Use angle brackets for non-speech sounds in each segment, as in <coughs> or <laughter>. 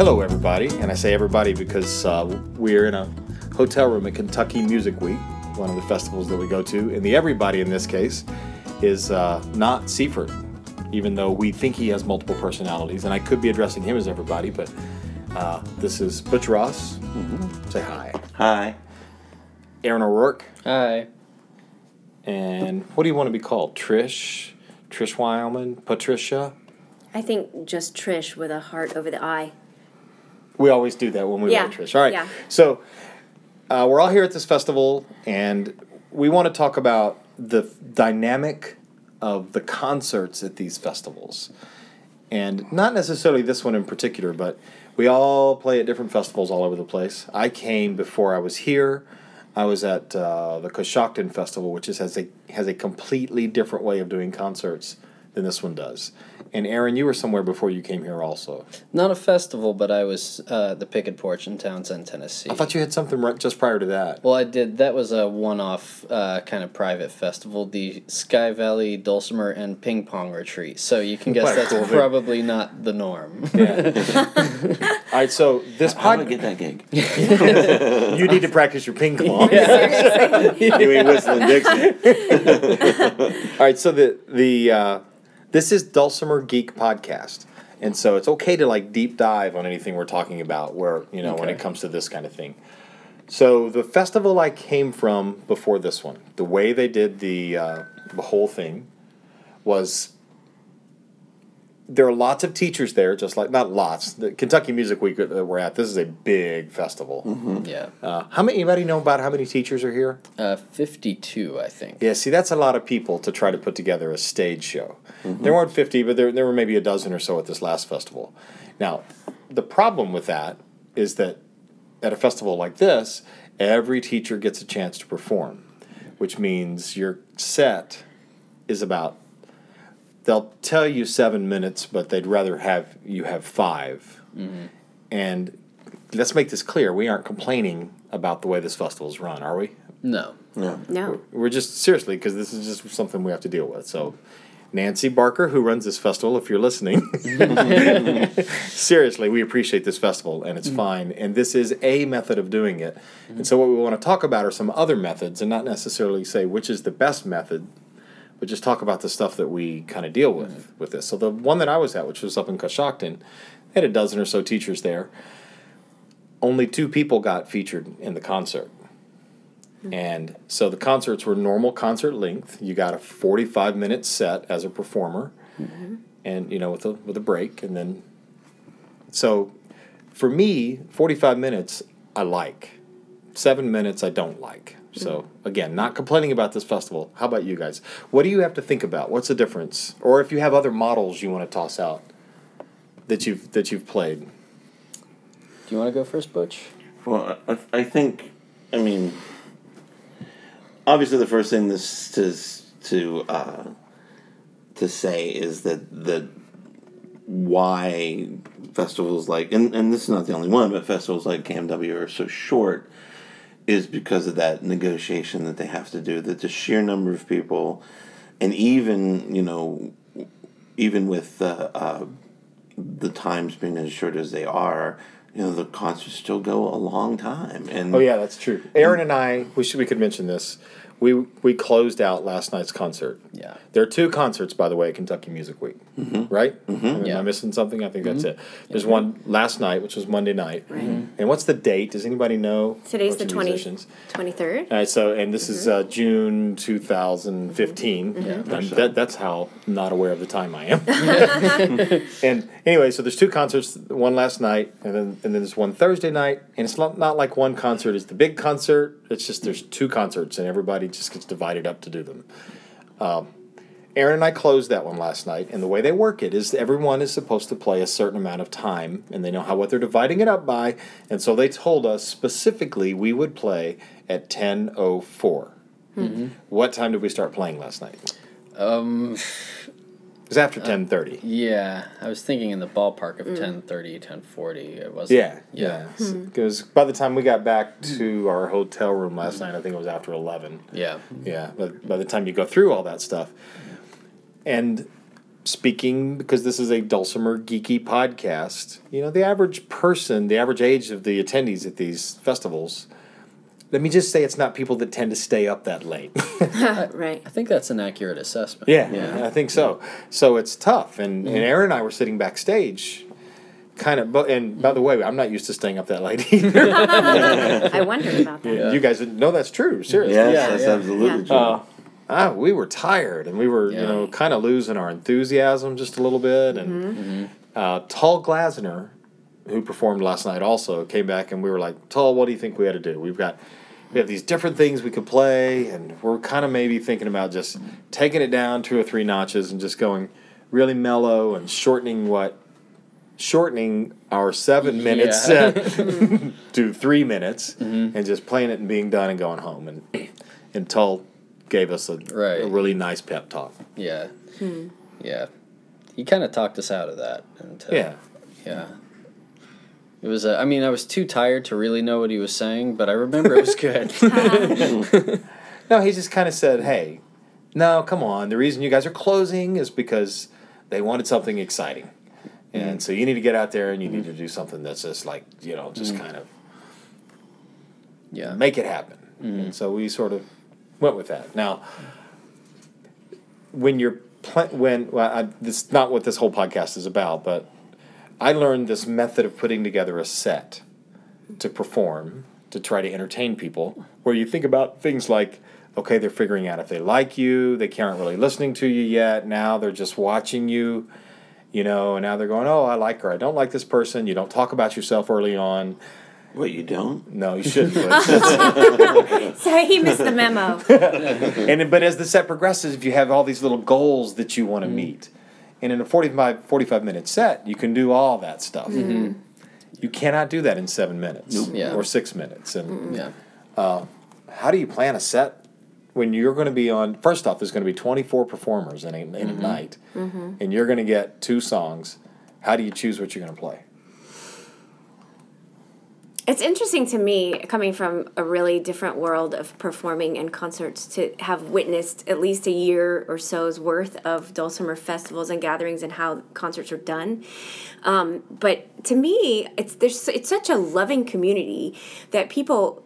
Hello, everybody. And I say everybody because uh, we're in a hotel room at Kentucky Music Week, one of the festivals that we go to. And the everybody in this case is uh, not Seaford, even though we think he has multiple personalities. And I could be addressing him as everybody, but uh, this is Butch Ross. Say hi. Hi. Aaron O'Rourke. Hi. And what do you want to be called? Trish? Trish Wileman? Patricia? I think just Trish with a heart over the eye. We always do that when we Yeah, write Trish. All right. yeah. So uh, we're all here at this festival, and we want to talk about the dynamic of the concerts at these festivals. And not necessarily this one in particular, but we all play at different festivals all over the place. I came before I was here. I was at uh, the Coshocton Festival, which is, has a has a completely different way of doing concerts than this one does. And Aaron, you were somewhere before you came here also. Not a festival, but I was uh, at the Picket Porch in Townsend, Tennessee. I thought you had something right just prior to that. well, I did. That was a one-off uh, kind of private festival, the Sky Valley Dulcimer and Ping Pong Retreat. So you can <laughs> guess that's cool thing. probably not the norm. <laughs> <laughs> All right, so this How do I podcast, get that gig? you need to practice your ping pong. you ain't whistling Dixie. All right, so the the uh, this is Dulcimer Geek podcast, and so it's okay to like deep dive on anything we're talking about. Where you know when it comes to this kind of thing. So the festival I came from before this one, the way they did the uh, the whole thing was there are lots of teachers there, just like not lots. The Kentucky Music Week that we're at. This is a big festival. yeah. Uh, how many? Anybody know about how many teachers are here? Uh, Fifty-two, I think. Yeah, see, that's a lot of people to try to put together a stage show. There weren't 50, but there, there were maybe a dozen or so at this last festival. Now, the problem with that is that at a festival like this, every teacher gets a chance to perform, which means your set is about, they'll tell you seven minutes, but they'd rather have you have 5 mm-hmm. And let's make this clear we aren't complaining about the way this festival's run, are we? No. No. No. We're just seriously because this is just something we have to deal with. So, Nancy Barker, who runs this festival, if you're listening, <laughs> <laughs> seriously, we appreciate this festival and it's mm-hmm. fine. And this is a method of doing it. And so, what we want to talk about are some other methods, and not necessarily say which is the best method, but just talk about the stuff that we kind of deal with mm-hmm. with this. So, the one that I was at, which was up in Coshocton, they had a dozen or so teachers there. Only two people got featured in the concert. Hmm. And so the concerts were normal concert length. You got a 45 minute set as a performer, mm-hmm. and you know with a with a break, and then. So, for me, 45 minutes I like. Seven minutes I don't like. So again, not complaining about this festival. How about you guys? What do you have to think about? What's the difference? Or if you have other models you want to toss out that you've that you've played. Do you want to go first, Butch? Well, I, I think, I mean, obviously the first thing this to to uh, to say is that that why festivals like and, and this is not the only one, but festivals like KMW are so short is because of that negotiation that they have to do. That the sheer number of people, and even you know, even with uh, uh, the times being as short as they are, you know, the concerts still go a long time. And Oh yeah, that's true. Aaron and I, we should we could mention this. We we closed out last night's concert. Yeah. There are two concerts, by the way, at Kentucky Music Week. Right? Mm-hmm. Am Yeah. I missing something? I think that's it. There's one last night, which was Monday night. Right. And what's the date? Does anybody know? Today's the of 20, musicians. 23rd. All right, so and this is uh, June 2015. And that, that's how not aware of the time I am. <laughs> <laughs> and anyway, so there's two concerts. One last night, and then and then there's one Thursday night. And it's not not like one concert is the big concert. It's just there's two concerts, and everybody just gets divided up to do them. Um, Aaron and I closed that one last night, and the way they work it is everyone is supposed to play a certain amount of time, and they know how what they're dividing it up by, and so they told us specifically we would play at ten oh four. Hmm. Mm-hmm. What time did we start playing last night? Um, It was after uh, ten thirty. yeah, I was thinking in the ballpark of mm. 1030, 1040. It wasn't. Yeah, yeah. Yeah. Hmm. Because by the time we got back to hmm. our hotel room last night, I think it was after eleven. Yeah. Yeah, but by the time you go through all that stuff, and speaking because this is a dulcimer geeky podcast. You know, the average person, the average age of the attendees at these festivals. Let me just say, it's not people that tend to stay up that late. <laughs> <laughs> right. I think that's an accurate assessment. Yeah, Yeah. I think so. So it's tough, and, and Aaron and I were sitting backstage, kind of. But and by the way, I'm not used to staying up that late <laughs> either. I wondered about that. You guys know that's true. Seriously. Yes, Yeah, that's yeah. absolutely true. Uh, ah, we were tired, and we were you know kind of losing our enthusiasm just a little bit. And uh, Tull Glazener, who performed last night, also came back, and we were like, "Tull, what do you think we ought to do? We've got." We have these different things we could play, and we're kind of maybe thinking about just taking it down two or three notches and just going really mellow and shortening what shortening our seven minutes Yeah. <laughs> uh, to three minutes and just playing it and being done and going home. And <clears throat> and Tull gave us a, Right. a really nice pep talk. Yeah. Hmm. Yeah. He kind of talked us out of that. Until, Yeah. Yeah. It was. Uh, I mean, I was too tired to really know what he was saying, but I remember it was <laughs> good. <laughs> No, he just kind of said, "Hey, no, come on. The reason you guys are closing is because they wanted something exciting, and hmm. so you need to get out there and you need hmm. to do something that's just like you know, just kind of yeah. make it happen." And so we sort of went with that. Now, when you're pl- when well, I, this is not what this whole podcast is about, but I learned this method of putting together a set to perform to try to entertain people, where you think about things like, okay, they're figuring out if they like you, they aren't really listening to you yet. Now they're just watching you, you know, and now they're going, oh, I like her, I don't like this person. You don't talk about yourself early on. What you don't? No, you shouldn't. but- <laughs> So he missed the memo. <laughs> and but as the set progresses, if you have all these little goals that you want to mm. meet, and in a 45, 45 minute set, you can do all that stuff. Mm-hmm. You cannot do that in seven minutes Yeah. or six minutes. And Yeah. Uh, how do you plan a set when you're going to be on? First off, there's going to be 24 performers in a, in a mm-hmm. night, mm-hmm. and you're going to get two songs. How do you choose what you're going to play? It's interesting to me, coming from a really different world of performing and concerts, to have witnessed at least a year or so's worth of dulcimer festivals and gatherings and how concerts are done. Um, but to me, it's there's it's such a loving community that people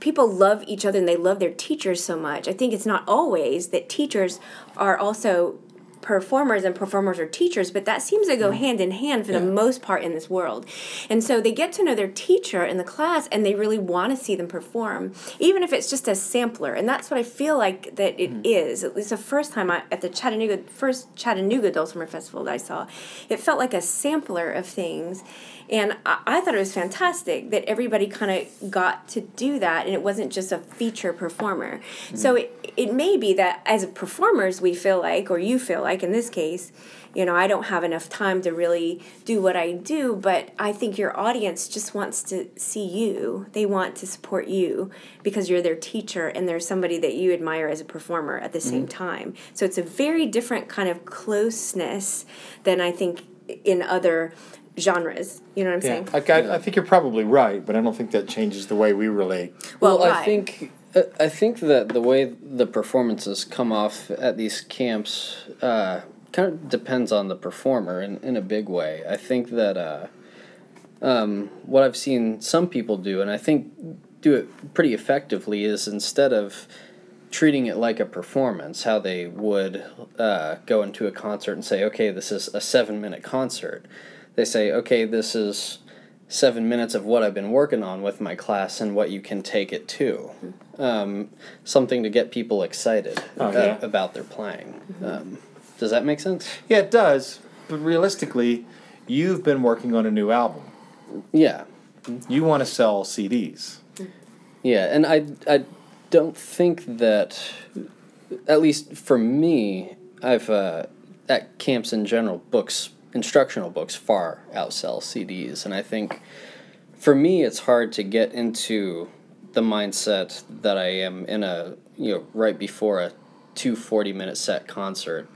people love each other and they love their teachers so much. I think it's not always that teachers are also performers and performers are teachers, but that seems to go mm. hand in hand for the most part in this world. And so they get to know their teacher in the class and they really want to see them perform, even if it's just a sampler. And that's what I feel like that it mm. is. At least the first time I, at the Chattanooga, first Chattanooga Dulcimer Festival that I saw, it felt like a sampler of things. And I, I thought it was fantastic that everybody kind of got to do that and it wasn't just a feature performer. Mm-hmm. So it, it may be that as performers, we feel like, or you feel like in this case, you know, I don't have enough time to really do what I do, but I think your audience just wants to see you. They want to support you because you're their teacher and they're somebody that you admire as a performer at the same mm-hmm. time. So it's a very different kind of closeness than I think in other genres. You know what I'm Yeah, saying? like, I, I think you're probably right, but I don't think that changes the way we relate. Well, I right. think uh, I think that the way the performances come off at these camps uh, kind of depends on the performer in, in a big way. I think that uh, um, what I've seen some people do, and I think do it pretty effectively, is instead of treating it like a performance, how they would uh, go into a concert and say, okay, this is a seven minute concert. They say, okay, this is seven minutes of what I've been working on with my class and what you can take it to. Um, something to get people excited Oh, about, yeah. about their playing. Um, does that make sense? Yeah, it does. But realistically, you've been working on a new album. Yeah. You want to sell CDs. Yeah, and I I don't think that at least for me, I've uh, at camps in general, books instructional books far outsell CDs, and I think for me it's hard to get into the mindset that I am in a you know right before a two 40 minute set concert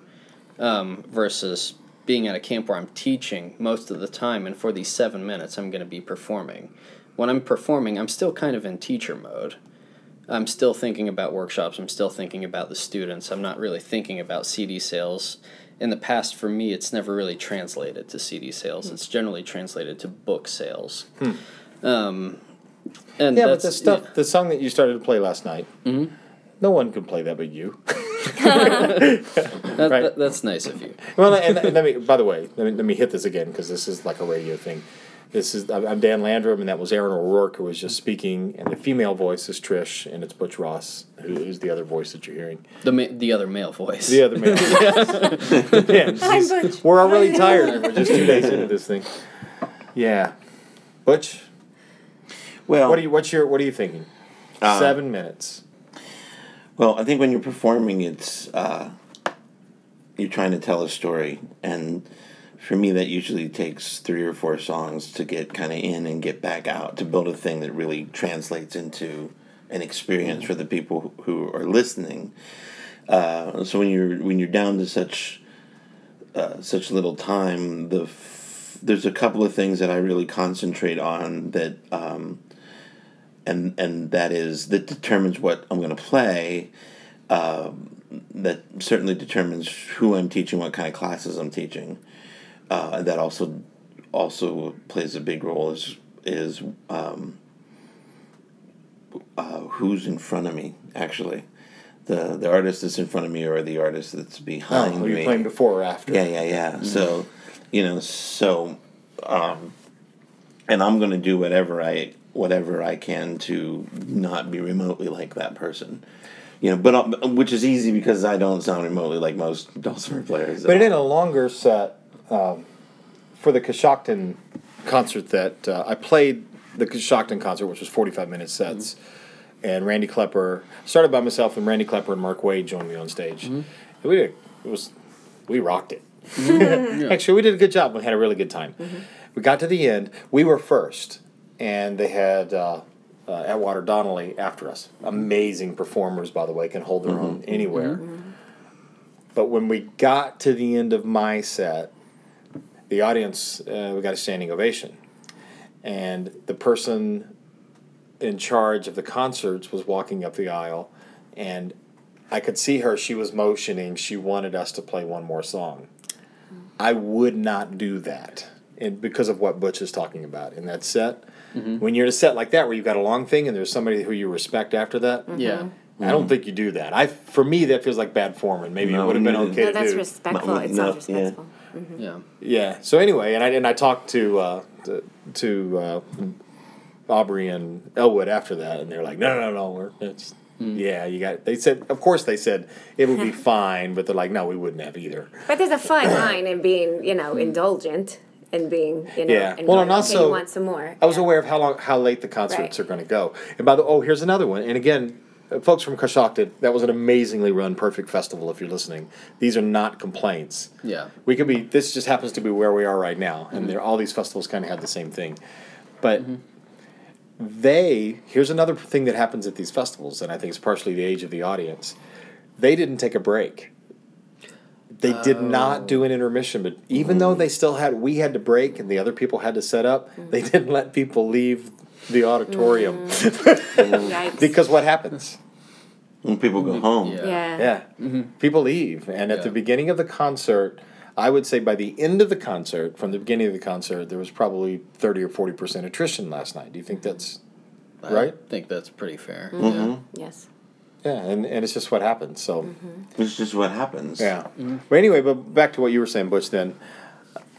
um, versus being at a camp where I'm teaching most of the time, and for these seven minutes, I'm going to be performing. When I'm performing, I'm still kind of in teacher mode. I'm still thinking about workshops. I'm still thinking about the students. I'm not really thinking about CD sales in the past for me it's never really translated to CD sales. It's generally translated to book sales. Um, and Yeah, but the stuff, the song that you started to play last night, Mm-hmm. no one can play that but you. <laughs> <laughs> that- right. that- that's nice of you. well, and, and let me. By the way, let me, let me hit this again because this is like a radio thing. This is I'm I'm Dan Landrum, and that was Aaron O'Rourke who was just speaking, and the female voice is Trish, and it's Butch Ross, who is the other voice that you're hearing. The ma- the other male voice. The other male. Man, <laughs> Hi, Butch. We're already tired, and we're just two days into this thing. Yeah, Butch, Well, what are you? What's your? What are you thinking? Um, Seven minutes. Well, I think when you're performing, it's uh, you're trying to tell a story, and for me, that usually takes three or four songs to get kind of in and get back out to build a thing that really translates into an experience for the people who are listening. Uh, so when you're when you're down to such uh, such little time, the f- there's a couple of things that I really concentrate on that. Um, and and that is that determines what I'm going to play. Um, that certainly determines who I'm teaching, what kind of classes I'm teaching. Uh, that also also plays a big role is is um, uh, who's in front of me actually. The the artist that's in front of me or the artist that's behind Oh, were me. you playing before or after? Yeah, yeah, yeah. So, you know, so, um, and I'm going to do whatever I whatever I can to not be remotely like that person. You know, but uh, which is easy because I don't sound remotely like most <laughs> dulcimer players. But in a longer set, um, for the Coshocton concert that uh, I played the Coshocton concert, which was 45 minute sets, and Randy Klepper started by myself, and Randy Klepper and Mark Wade joined me on stage. And we did, it was we rocked it. <laughs> Actually, we did a good job. We had a really good time. We got to the end. We were first, and they had uh, uh, Atwater Donnelly after us. Amazing performers, by the way, can hold their own anywhere. But when we got to the end of my set, the audience, uh, we got a standing ovation. And the person in charge of the concerts was walking up the aisle, and I could see her. She was motioning. She wanted us to play one more song. Mm-hmm. I would not do that, and because of what Butch is talking about in that set. Mm-hmm. When you're in a set like that, where you've got a long thing, and there's somebody who you respect after that, mm-hmm. Yeah. I don't think you do that. I, for me, that feels like bad form, and maybe No, it would have been okay No, to that's do. respectful. No, It's no, not respectful. Yeah. Yeah. Yeah. So anyway, and I and I talked to uh, to, to uh, Aubrey and Elwood after that, and they're like, no, no, no, we're it's yeah, you got. They said, of course, they said it would be <laughs> fine, but they're like, no, we wouldn't have either. But there's a fine <coughs> line in being, you know, indulgent and being, you know, Yeah. and Well, going, and okay, also- you want some more. I was Yeah. aware of how long, how late the concerts Right. are going to go. And by the oh, here's another one. And again, folks from Coshocton, that was an amazingly run, perfect festival. If you're listening, these are not complaints. Yeah. we could be this just happens to be where we are right now and mm-hmm. there all these festivals kind of had the same thing. But mm-hmm. they here's another thing that happens at these festivals and i think it's partially the age of the audience. They didn't take a break. They did not do oh. an intermission but even though they mm. still had we had to break and the other people had to set up mm. they didn't let people leave the auditorium. Mm. <laughs> Yikes. because what happens when people go home. Yeah. yeah. yeah. Mm-hmm. People leave. And at the beginning of the concert, I would say by the end of the concert, from the beginning of the concert, there was probably 30 or 40% attrition last night. Do you think that's right? I think that's pretty fair. Mm-hmm. Yes. Yeah, and, and it's just what happens. So, mm-hmm. It's just what happens. yeah. Mm-hmm. But anyway, but back to what you were saying, Butch, then.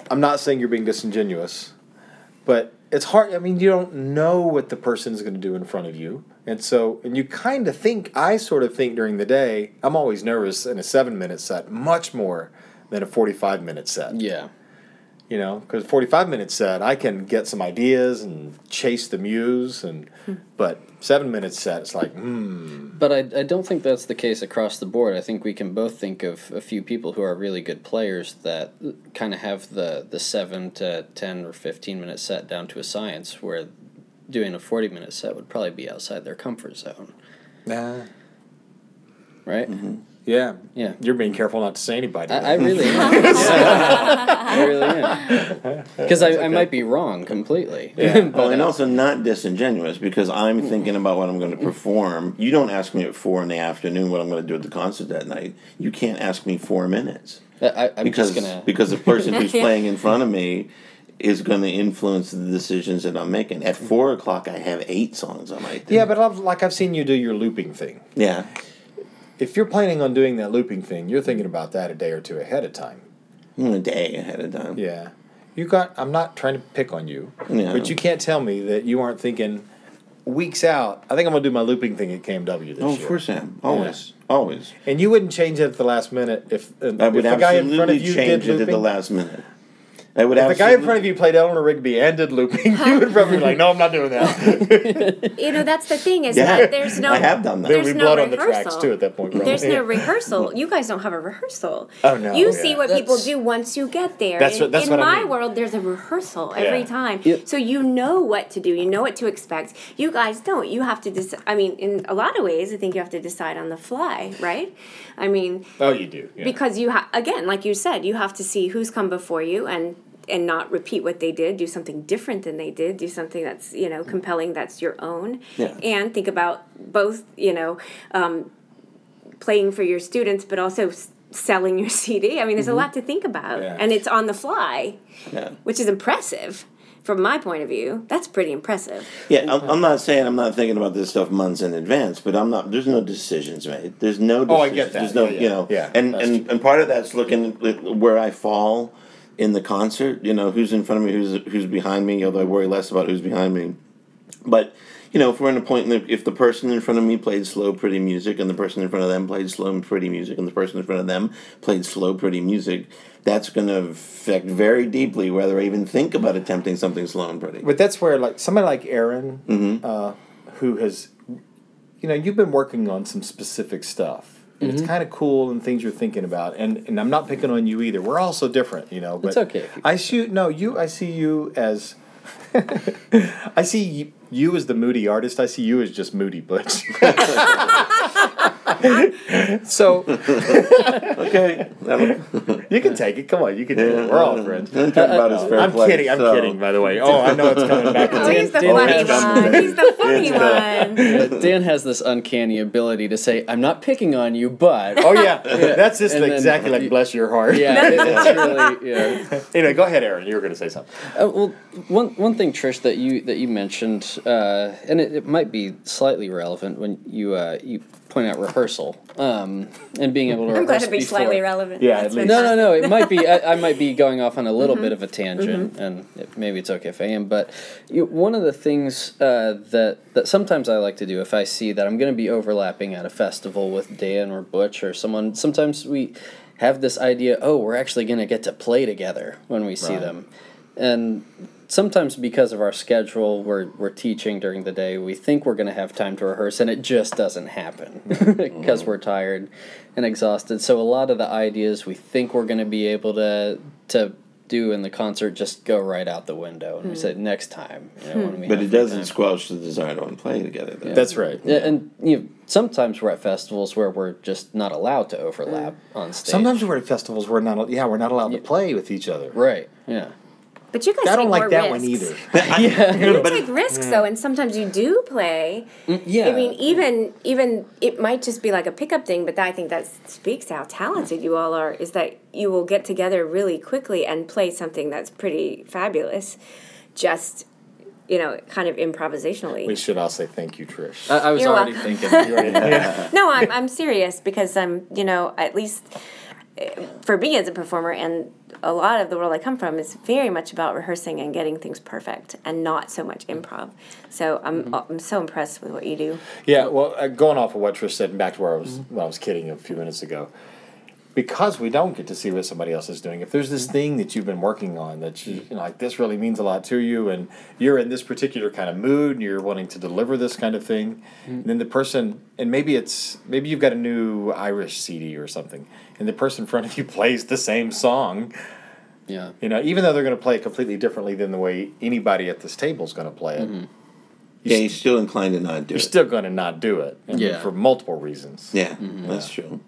I'm not saying you're being disingenuous, but it's hard. I mean, you don't know what the person is going to do in front of you. And so, and you kind of think, I sort of think during the day, I'm always nervous in a seven minute set, much more than a 45 minute set. Yeah. You know, because 45 minute set, I can get some ideas and chase the muse. and But seven minute set, it's like, hmm. But I, I don't think that's the case across the board. I think we can both think of a few people who are really good players that kind of have the, the 7 to 10 or 15 minute set down to a science, where doing a 40 minute set would probably be outside their comfort zone, Nah. right? Mm-hmm. Yeah. Yeah. You're being careful not to say anybody. I, I really <laughs> am. <laughs> I really am. Because I, I might be wrong completely. <laughs> Yeah. Oh, and also not disingenuous because I'm thinking about what I'm going to perform. You don't ask me at four in the afternoon what I'm going to do at the concert that night. You can't ask me four minutes I, I'm because just gonna. because the person who's playing in front of me is going to influence the decisions that I'm making. At four o'clock, I have eight songs on my. yeah, but I've, like I've seen you do your looping thing. yeah. If you're planning on doing that looping thing, you're thinking about that a day or two ahead of time. a day ahead of time. Yeah. You got I'm not trying to pick on you, Yeah. but you can't tell me that you aren't thinking weeks out. I think I'm going to do my looping thing at KMW this Oh, year. of course I am. Always, always. And you wouldn't change it at the last minute if, uh, I would if a guy in front of you change did it at the last minute. I would If a guy in front of you played Eleanor Rigby and did looping, you would <laughs> probably be like, "No, I'm not doing that." <laughs> You know, that's the thing is Yeah, that there's no I have done that. there There's would be no blood on the rehearsal. tracks too at that point. Probably. There's Yeah. no <laughs> rehearsal. You guys don't have a rehearsal. Oh, no, You yeah. see what people do once you get there. That's in what- that's in what I my mean. world, there's a rehearsal every time. Yep. So you know what to do. You know what to expect. You guys don't. You have to decide. I mean, in a lot of ways, I think you have to decide on the fly, right? I mean, Oh, you do. Yeah. because you have again, like you said, you have to see who's come before you and and not repeat what they did do something different than they did do something that's you know compelling that's your own Yeah. and think about both you know um, playing for your students but also s- selling your <laughs> cd i mean there's a lot to think about Yeah. and it's on the fly Yeah. which is impressive from my point of view that's pretty impressive Yeah, I'm, I'm not saying I'm not thinking about this stuff months in advance, but I'm not. There's no decisions made. There's no. Oh, I get that. There's no, Yeah, yeah. you know, Yeah, and and, and part of that's looking at where I fall in the concert. You know, who's in front of me, who's who's behind me. Although I worry less about who's behind me, but you know, if we're in a point, in the, if the person in front of me played slow, pretty music, and the person in front of them played slow and pretty music, and the person in front of them played slow, pretty music, that's going to affect very deeply whether I even think about attempting something slow and pretty. But that's where, like, somebody like Aaron, Mm-hmm. uh, who has, you know, you've been working on some specific stuff. And Mm-hmm. it's kind of cool and things you're thinking about. And, and I'm not picking on you either. We're all so different, you know. But It's okay I see, no, you, I see you as, <laughs> I see you, you as the moody artist. I see you as just moody Butch. <laughs> <laughs> so Okay. That'll- you can take it. Come on, you can do it. We're all friends. Don't about his fair I'm play, kidding. I'm so- kidding. By the way. Oh, I know it's coming back. oh, he's the Dan- funny Dan one he's the funny one Dan has this uncanny ability to say, "I'm not picking on you, but." Oh yeah, that's just And then- exactly like bless your heart. Yeah, it- it's really yeah. Anyway, go ahead, Aaron. You were going to say something. Uh, well, one one thing, Trish, that you that you mentioned, uh, and it, it might be slightly relevant when you uh, you point out rehearsal um, and being able to. i'm glad to be before. slightly relevant Yeah, That's at least. No, no, no. It might be. <laughs> I, I might be going off on a little bit of a tangent, and it, maybe it's okay if I am. But you, one of the things uh, that that sometimes I like to do if I see that I'm going to be overlapping at a festival with Dan or Butch or someone, sometimes we have this idea. Oh, we're actually going to get to play together when we see Right. them, and sometimes because of our schedule we're, we're teaching during the day we think we're going to have time to rehearse and it just doesn't happen <laughs> mm-hmm. because we're tired and exhausted so a lot of the ideas we think we're going to be able to to do in the concert just go right out the window and we hmm. say next time you know, when hmm. But it doesn't time." squelch the desire to want play together. Though. That's right. Yeah, and you know, sometimes we're at festivals where we're just not allowed to overlap hmm. on stage Sometimes we're at festivals where not. Yeah, we're not allowed to play with each other. right yeah but you guys I don't like more that one risks. either. <laughs> you take risks though and sometimes you do play mm, yeah I mean, even even it might just be like a pickup thing, but I think that speaks to how talented you all are. Is that you will get together really quickly and play something that's pretty fabulous, just you know, kind of improvisationally. We should all say thank you, Trish. I, I was You're already welcome. thinking <laughs> no, I'm I'm serious because I'm you know at least for me as a performer and a lot of the world I come from is very much about rehearsing and getting things perfect and not so much improv. So I'm mm-hmm. I'm so impressed with what you do. Yeah, well, uh, going off of what Trish said, and back to where I was, mm-hmm. when I was kidding a few minutes ago, because we don't get to see what somebody else is doing. If there's this thing that you've been working on that you, you know, like this really means a lot to you, and you're in this particular kind of mood, and you're wanting to deliver this kind of thing, and then the person, and maybe it's maybe you've got a new Irish CD or something, and the person in front of you <laughs> plays the same song. yeah You know, even though they're going to play it completely differently than the way anybody at this table is going to play it, mm-hmm. Yeah, he's still inclined to not do it. you're still going to not do it. Yeah. For multiple reasons. yeah, mm-hmm. that's true.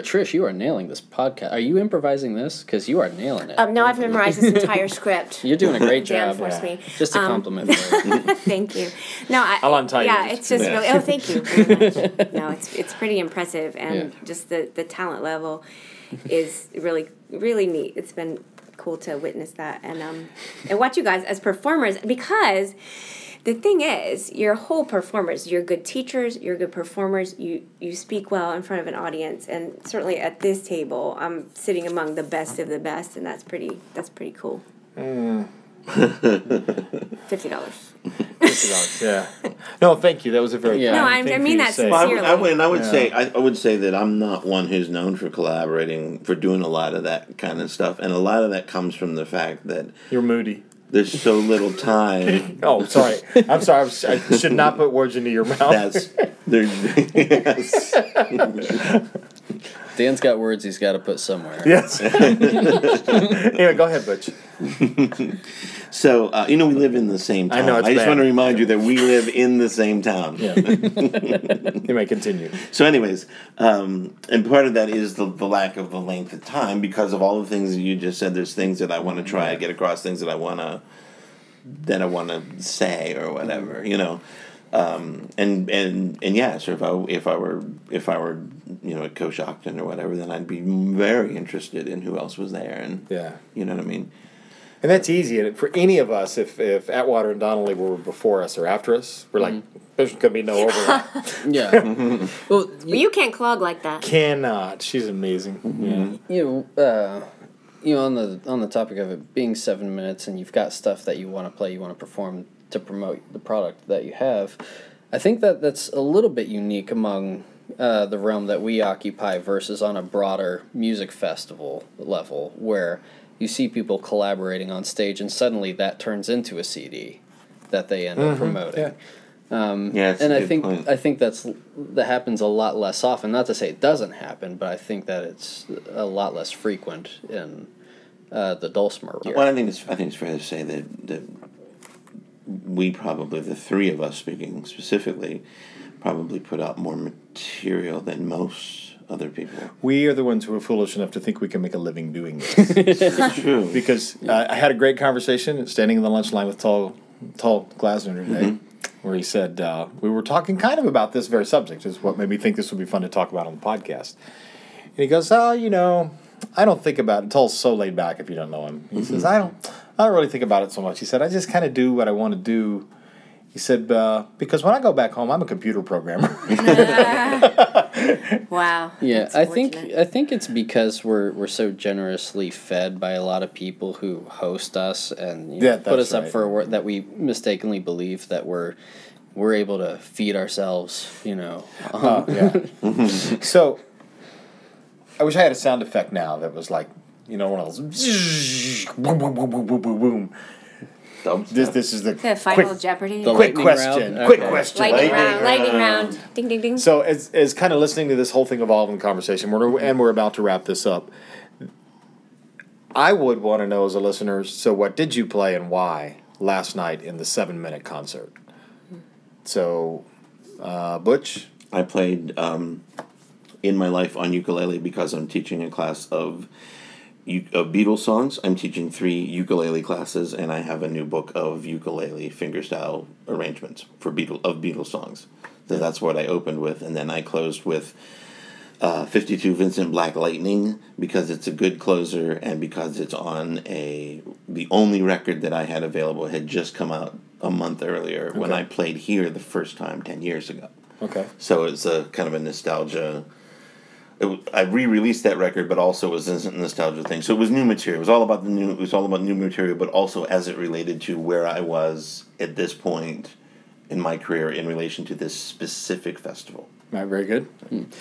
But Trish, you are nailing this podcast. Are you improvising this? Because you are nailing it. Um, no, I've memorized this <laughs> entire script. You're doing a great <laughs> Dan job. forced yeah. me. Just a Um, compliment. For. <laughs> Thank you. No, I, I'll untie you. yeah, it's just Yeah. really. Oh, thank you. Very much. No, it's it's pretty impressive, and Yeah. just the the talent level is really really neat. It's been cool to witness that and um and watch you guys as performers because. The thing is, you're whole performers. You're good teachers. You're good performers. You you speak well in front of an audience, and certainly at this table, I'm sitting among the best of the best, and that's pretty. That's pretty cool. Mm. Fifty dollars. $50, yeah. No, thank you. That was a very Yeah. No, I- I mean that say. Well, I would, I Sincerely. would, and I would Yeah. say I, I would say that I'm not one who's known for collaborating for doing a lot of that kind of stuff, and a lot of that comes from the fact that You're moody. There's so little time. <laughs> Oh, sorry. I'm sorry. I, should not put words into your mouth. That's there. <laughs> yes. <laughs> Dan's got words he's got to put somewhere. yes. <laughs> anyway, go ahead, Butch. <laughs> So uh, you know we live in the same I town. know, it's I just bad. want to remind you that we live in the same town. Yeah. <laughs> you may continue. So, anyways, um, and part of that is the, the lack of the length of time because of all the things that you just said. There's things that I want to try to get across, things that I want to that I want to say or whatever, you know. Um, and and and yeah, so if I if I were if I were you know at Coshocton or whatever, then I'd be very interested in who else was there, and Yeah. you know what I mean. And that's easy. And for any of us, if, if Atwater and Donnelly were before us or after us, we're like, there's going to be no <laughs> overlap. Yeah. <laughs> well, But you can't clog like that. Cannot. She's amazing. Yeah. you know, uh, you know, on the on the topic of it being seven minutes, and you've got stuff that you want to play, you want to perform to promote the product that you have. I think that that's a little bit unique among uh, the realm that we occupy versus on a broader music festival level, where you see people collaborating on stage, and suddenly that turns into a CD that they end up promoting. yeah. Um, Yeah, and I think point. I think that's that happens a lot less often. Not to say it doesn't happen, but I think that it's a lot less frequent in uh, the Dulcimer. realm. Well, I think it's I think it's fair to say that that we probably the three of us speaking specifically probably put out more material than most other people. We are the ones who are foolish enough to think we can make a living doing this. <laughs> It's true. because uh, I had a great conversation standing in the lunch line with Tull, Tull Glazener today, where he said uh, we were talking kind of about this very subject. Is what made me think this would be fun to talk about on the podcast. And he goes, "Oh, you know, I don't think about it." Tull's so laid back. If you don't know him, he says, "I don't, I don't really think about it so much." He said, "I just kind of do what I want to do." He said, uh, "Because when I go back home, I'm a computer programmer." <laughs> <laughs> Wow. Yeah, I think. I think it's because we're we're so generously fed by a lot of people who host us and you know, Yeah, put that's us up for a wor- that we mistakenly believe that we're we're able to feed ourselves. You know, Uh, yeah. <laughs> so, I wish I had a sound effect now that was like, you know, one of those boom, boom, boom, boom, boom, boom, boom. This, this is the The final quick, Jeopardy. The quick question. round? Quick Okay. question. lightning, Lightning round. Lightning round. round. Ding ding ding. So, as, as kind of listening to this whole thing evolve in the conversation, we're, and we're about to wrap this up, I would want to know as a listener so, what did you play and why last night in the seven minute concert? So, uh, Butch, I played um, in my life on ukulele because I'm teaching a class of u- of Beatles songs. I'm teaching three ukulele classes, and I have a new book of ukulele fingerstyle arrangements for Beatle of Beatles songs. So that's what I opened with, and then I closed with uh, 52 Vincent Black Lightning because it's a good closer and because it's on a the only record that I had available had just come out a month earlier when I played here the first time 10 years ago. okay. So it's a kind of a nostalgia. It, w- I re-released that record, but also it was a nostalgia thing. So it was new material. It was all about the new. It was all about new material, but also as it related to where I was at this point in my career in relation to this specific festival. All right, very good.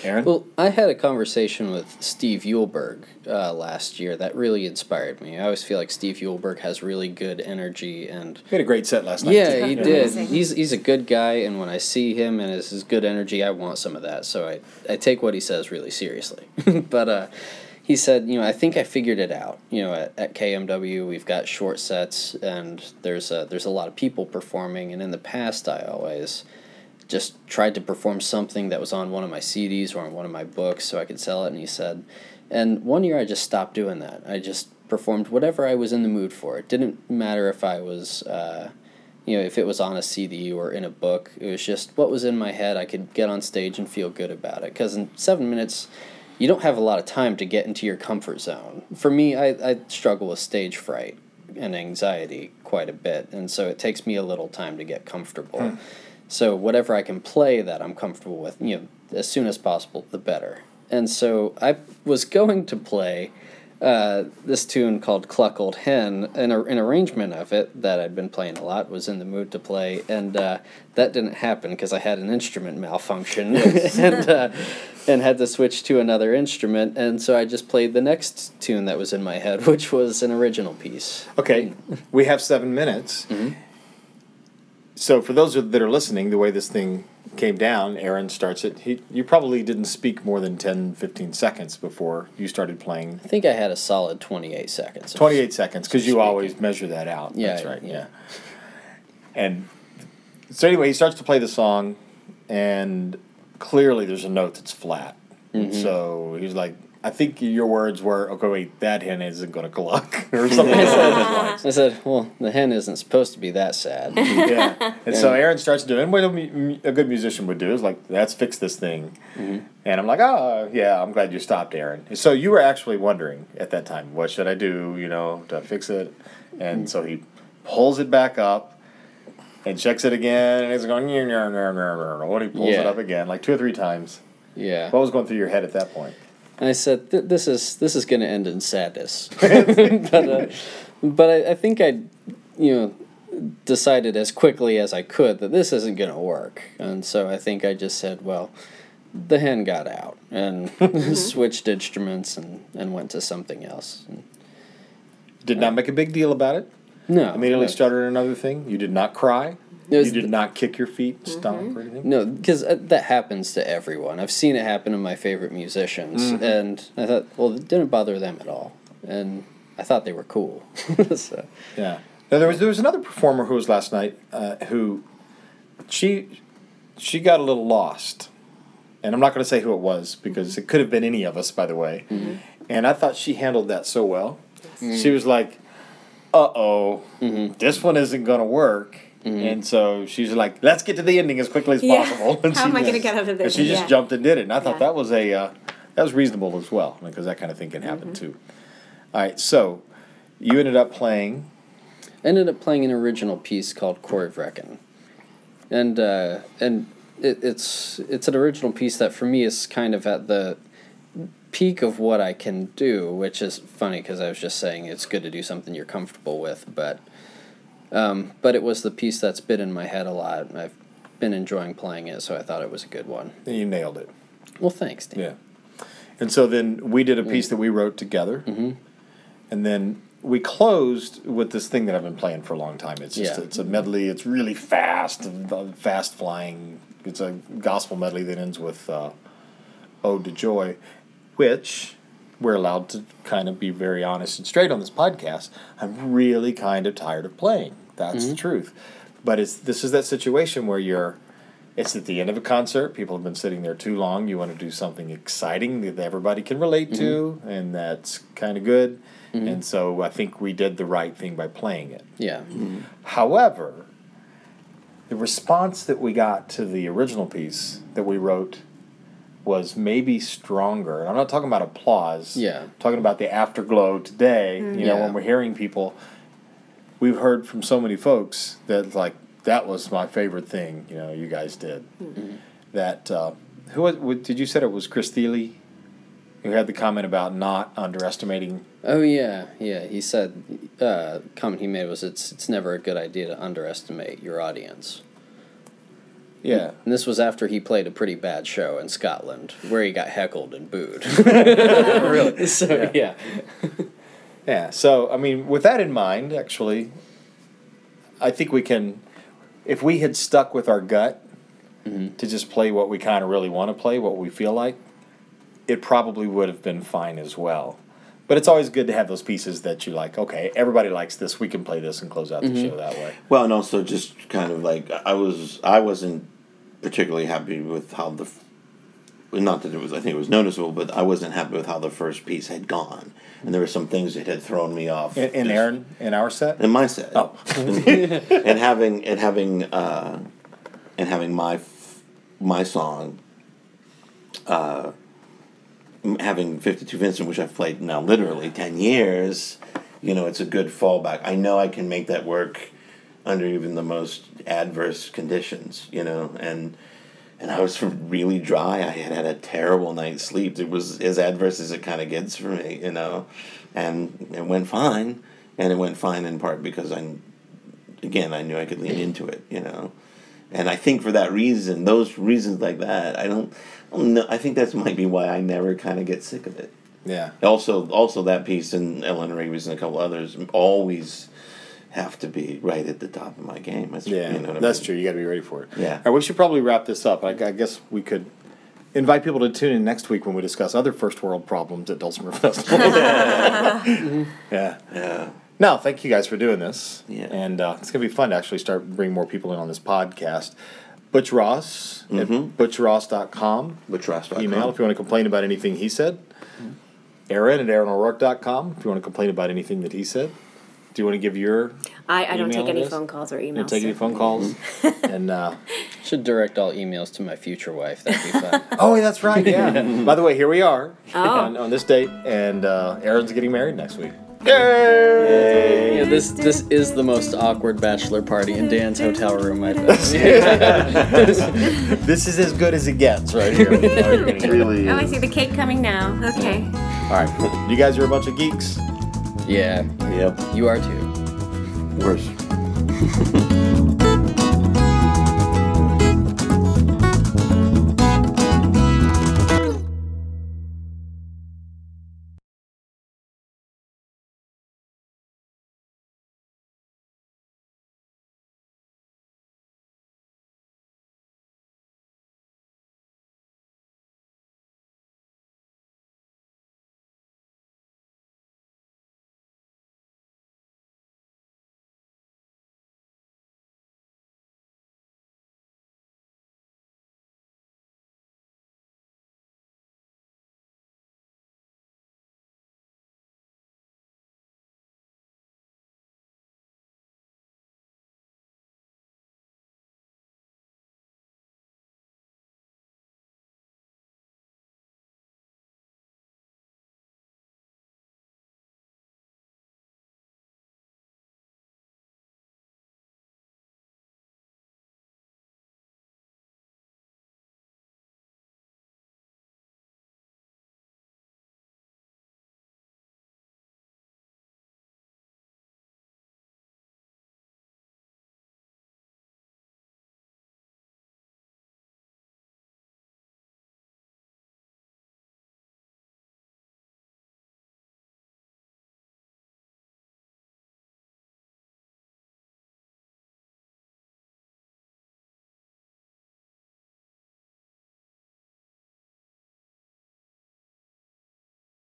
Aaron? Well, I had a conversation with Steve Eulberg uh, last year that really inspired me. I always feel like Steve Eulberg has really good energy and he had a great set last night. yeah, too. he Yeah. did. He's he's a good guy, and when I see him and his, his good energy, I want some of that. So I, I take what he says really seriously. <laughs> but uh, he said, you know, I think I figured it out. You know, at, at KMW, we've got short sets, and there's a, there's a lot of people performing. And in the past, I always just tried to perform something that was on one of my CDs or on one of my books so I could sell it. And he said, and one year I just stopped doing that. I just performed whatever I was in the mood for. It didn't matter if I was, uh, you know, if it was on a CD or in a book. It was just what was in my head. I could get on stage and feel good about it. Because in seven minutes, you don't have a lot of time to get into your comfort zone. For me, I, I struggle with stage fright and anxiety quite a bit. And so it takes me a little time to get comfortable. Hmm. So whatever I can play that I'm comfortable with, you know, as soon as possible, the better. And so I was going to play uh, this tune called Cluck Old Hen, and an arrangement of it that I'd been playing a lot was in the mood to play, and uh, that didn't happen because I had an instrument malfunction <laughs> and uh, and had to switch to another instrument, and so I just played the next tune that was in my head, <laughs> which was an original piece. Okay, we have seven minutes. So for those that are listening, the way this thing came down, Aaron starts it. He, you probably didn't speak more than 10, 15 seconds before you started playing. I think I had a solid twenty eight seconds. 28 seconds, because you always measure that out. Yeah, That's right, yeah. yeah. And so anyway, he starts to play the song, and clearly there's a note that's flat. Mm-hmm. so he's like, I think your words were, okay, wait, that hen isn't going to cluck, <laughs> or <laughs> something along those lines. I said, "Well, the hen isn't supposed to be that sad." <laughs> yeah. And so Aaron starts doing what a, good musician would do is like, let's fix this thing. Mm-hmm. And I'm like, oh, yeah, I'm glad you stopped, Aaron. So you were actually wondering at that time, what should I do, you know, to fix it? And so he pulls it back up and checks it again, and he's going, and he pulls it up again, like two or three times. yeah. What was going through your head at that point? And I said, Th- "This is this is going to end in sadness." <laughs> <laughs> but uh, but I, I think I, you know, decided as quickly as I could that this isn't going to work, and so I think I just said, "Well." The hen got out and <laughs> switched instruments and, and went to something else. And Did not make a big deal about it. no, Immediately no. started another thing. You did not cry. You did not kick your feet, stomp, or anything. No, because uh, that happens to everyone. I've seen it happen to my favorite musicians, Mm-hmm. and I thought, well, it didn't bother them at all, and I thought they were cool. <laughs> so, Yeah. Now, there was there was another performer who was last night uh, who she she got a little lost, and I'm not going to say who it was because it could have been any of us, by the way. And I thought she handled that so well. She was like, "Uh oh, this one isn't going to work." And so she's like, "Let's get to the ending as quickly as Yeah. possible." <laughs> And How she am I gonna just- get out of And this? she just Yeah. jumped and did it, and I thought Yeah. that was a uh, that was reasonable as well because that kind of thing can happen too. All right, so you ended up playing. ended up playing an original piece called Korvrekken, and uh, and it, it's it's an original piece that for me is kind of at the peak of what I can do, which is funny because I was just saying it's good to do something you're comfortable with, but um, but it was the piece that's been in my head a lot. I've been enjoying playing it, so I thought it was a good one. And you nailed it. Well, thanks, Dan. Yeah. And so then we did a piece that we wrote together. Mm-hmm. And then we closed with this thing that I've been playing for a long time. It's just Yeah. it's a medley. It's really fast, uh, fast flying. It's a gospel medley that ends with uh, "Ode to Joy," which we're allowed to kind of be very honest and straight on this podcast. I'm really kind of tired of playing. That's the mm-hmm. truth. But it's this is that situation where you're it's at the end of a concert. People have been sitting there too long. You want to do something exciting that everybody can relate to, mm-hmm. and that's kind of good. Mm-hmm. And so I think we did the right thing by playing it. Yeah. However, the response that we got to the original piece that we wrote was maybe stronger. And I'm not talking about applause. Yeah. I'm talking about the afterglow today. You know, Yeah. when we're hearing people, we've heard from so many folks that like that was my favorite thing. You know, you guys did that. Uh, who was, what- did you said it was Chris Thile who had the comment about not underestimating? Oh yeah, yeah. He said uh, comment he made was it's it's never a good idea to underestimate your audience. Yeah. And this was after he played a pretty bad show in Scotland, where he got heckled and booed. <laughs> really. <laughs> so yeah. Yeah. So, I mean, with that in mind, actually, I think we can, if we had stuck with our gut mm-hmm. to just play what we kind of really want to play, what we feel like, it probably would have been fine as well. But it's always good to have those pieces that you like. Okay, everybody likes this. We can play this and close out the show that way. Well, and also just kind of like I was, I wasn't particularly happy with how the. Not that it was, I think it was noticeable, but I wasn't happy with how the first piece had gone, and there were some things that had thrown me off. In, in just- Aaron, in our set. in my set. Oh. <laughs> and having and having uh, and having my my song. Uh, m- having fifty two Vincent, which I've played now literally ten years, you know, it's a good fallback. I know I can make that work under even the most adverse conditions, you know, and and I was <laughs> really dry. I had had a terrible night's sleep. It was as adverse as it kind of gets for me, you know, and it went fine, and it went fine in part because I, again, I knew I could lean into it, you know, and I think for that reason, those reasons like that, I don't, I don't know. I think that's might be why I never kind of get sick of it. Yeah. Also, also that piece and Eleanor Rigby and a couple others always have to be right at the top of my game. That's, Yeah, you know what I that's mean? true. You got to be ready for it. Yeah. All right, we should probably wrap this up. I, I guess we could invite people to tune in next week when we discuss other first world problems at Dulcimer Festival. <laughs> <laughs> yeah. Yeah. No, thank you guys for doing this. Yeah. And uh, it's going to be fun to actually start bringing more people in on this podcast. Butch Ross at Mhm. butchross.com. Butchross.com. Email if you want to complain about anything he said. Aaron at aaronorourke.com if you want to complain about anything that he said. Do you want to give your I, I don't take any phone calls or you Don't take any phone calls? and uh, <laughs> Should direct all emails to my future wife. That'd be fun. <laughs> oh, that's right. Yeah. <laughs> By the way, here we are Oh. on, on this date, and uh, Aaron's getting married next week. Yay! yeah, this this is the most awkward bachelor party in Dan's hotel room I've ever seen. <laughs> this is as good as it gets right here. Oh, you're gonna hear it. Really Oh, I is. see the cake coming now. Okay. All right, you guys are a bunch of geeks. Yeah, Yep. you are too. Worse. <laughs>